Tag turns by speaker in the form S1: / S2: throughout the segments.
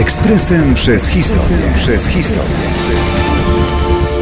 S1: Ekspresem przez historię. Przez historię.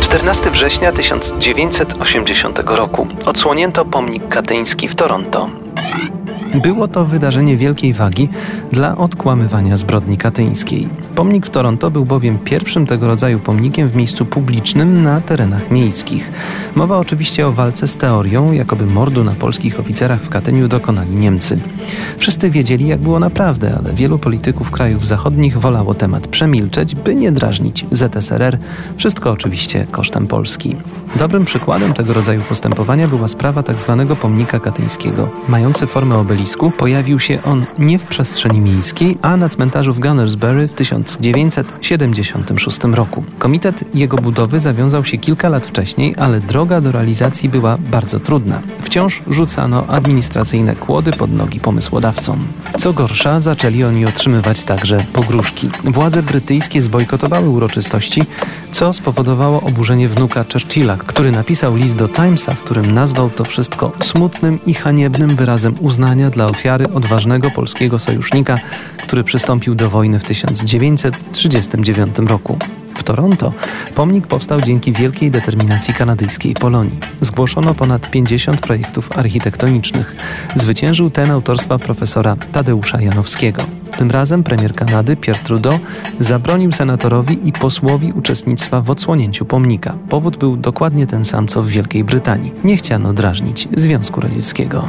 S2: 14 września 1980 roku odsłonięto pomnik katyński w Toronto. Było to wydarzenie wielkiej wagi dla odkłamywania zbrodni katyńskiej. Pomnik w Toronto był bowiem pierwszym tego rodzaju pomnikiem w miejscu publicznym na terenach miejskich. Mowa oczywiście o walce z teorią, jakoby mordu na polskich oficerach w Katyniu dokonali Niemcy. Wszyscy wiedzieli, jak było naprawdę, ale wielu polityków krajów zachodnich wolało temat przemilczeć, by nie drażnić ZSRR. Wszystko oczywiście kosztem Polski. Dobrym przykładem tego rodzaju postępowania była sprawa tzw. Tak pomnika katyńskiego. Mający formę obelisku, pojawił się on nie w przestrzeni miejskiej, a na cmentarzu w Gunnersbury w 1000 1976 roku. Komitet jego budowy zawiązał się kilka lat wcześniej, ale droga do realizacji była bardzo trudna. Wciąż rzucano administracyjne kłody pod nogi pomysłodawcom. Co gorsza, zaczęli oni otrzymywać także pogróżki. Władze brytyjskie zbojkotowały uroczystości, co spowodowało oburzenie wnuka Churchilla, który napisał list do Timesa, w którym nazwał to wszystko smutnym i haniebnym wyrazem uznania dla ofiary odważnego polskiego sojusznika, który przystąpił do wojny w 1939 roku. W Toronto pomnik powstał dzięki wielkiej determinacji kanadyjskiej Polonii. Zgłoszono ponad 50 projektów architektonicznych. Zwyciężył ten autorstwa profesora Tadeusza Janowskiego. Tym razem premier Kanady Pierre Trudeau zabronił senatorowi i posłowi uczestnictwa w odsłonięciu pomnika. Powód był dokładnie ten sam co w Wielkiej Brytanii. Nie chciano drażnić Związku Radzieckiego.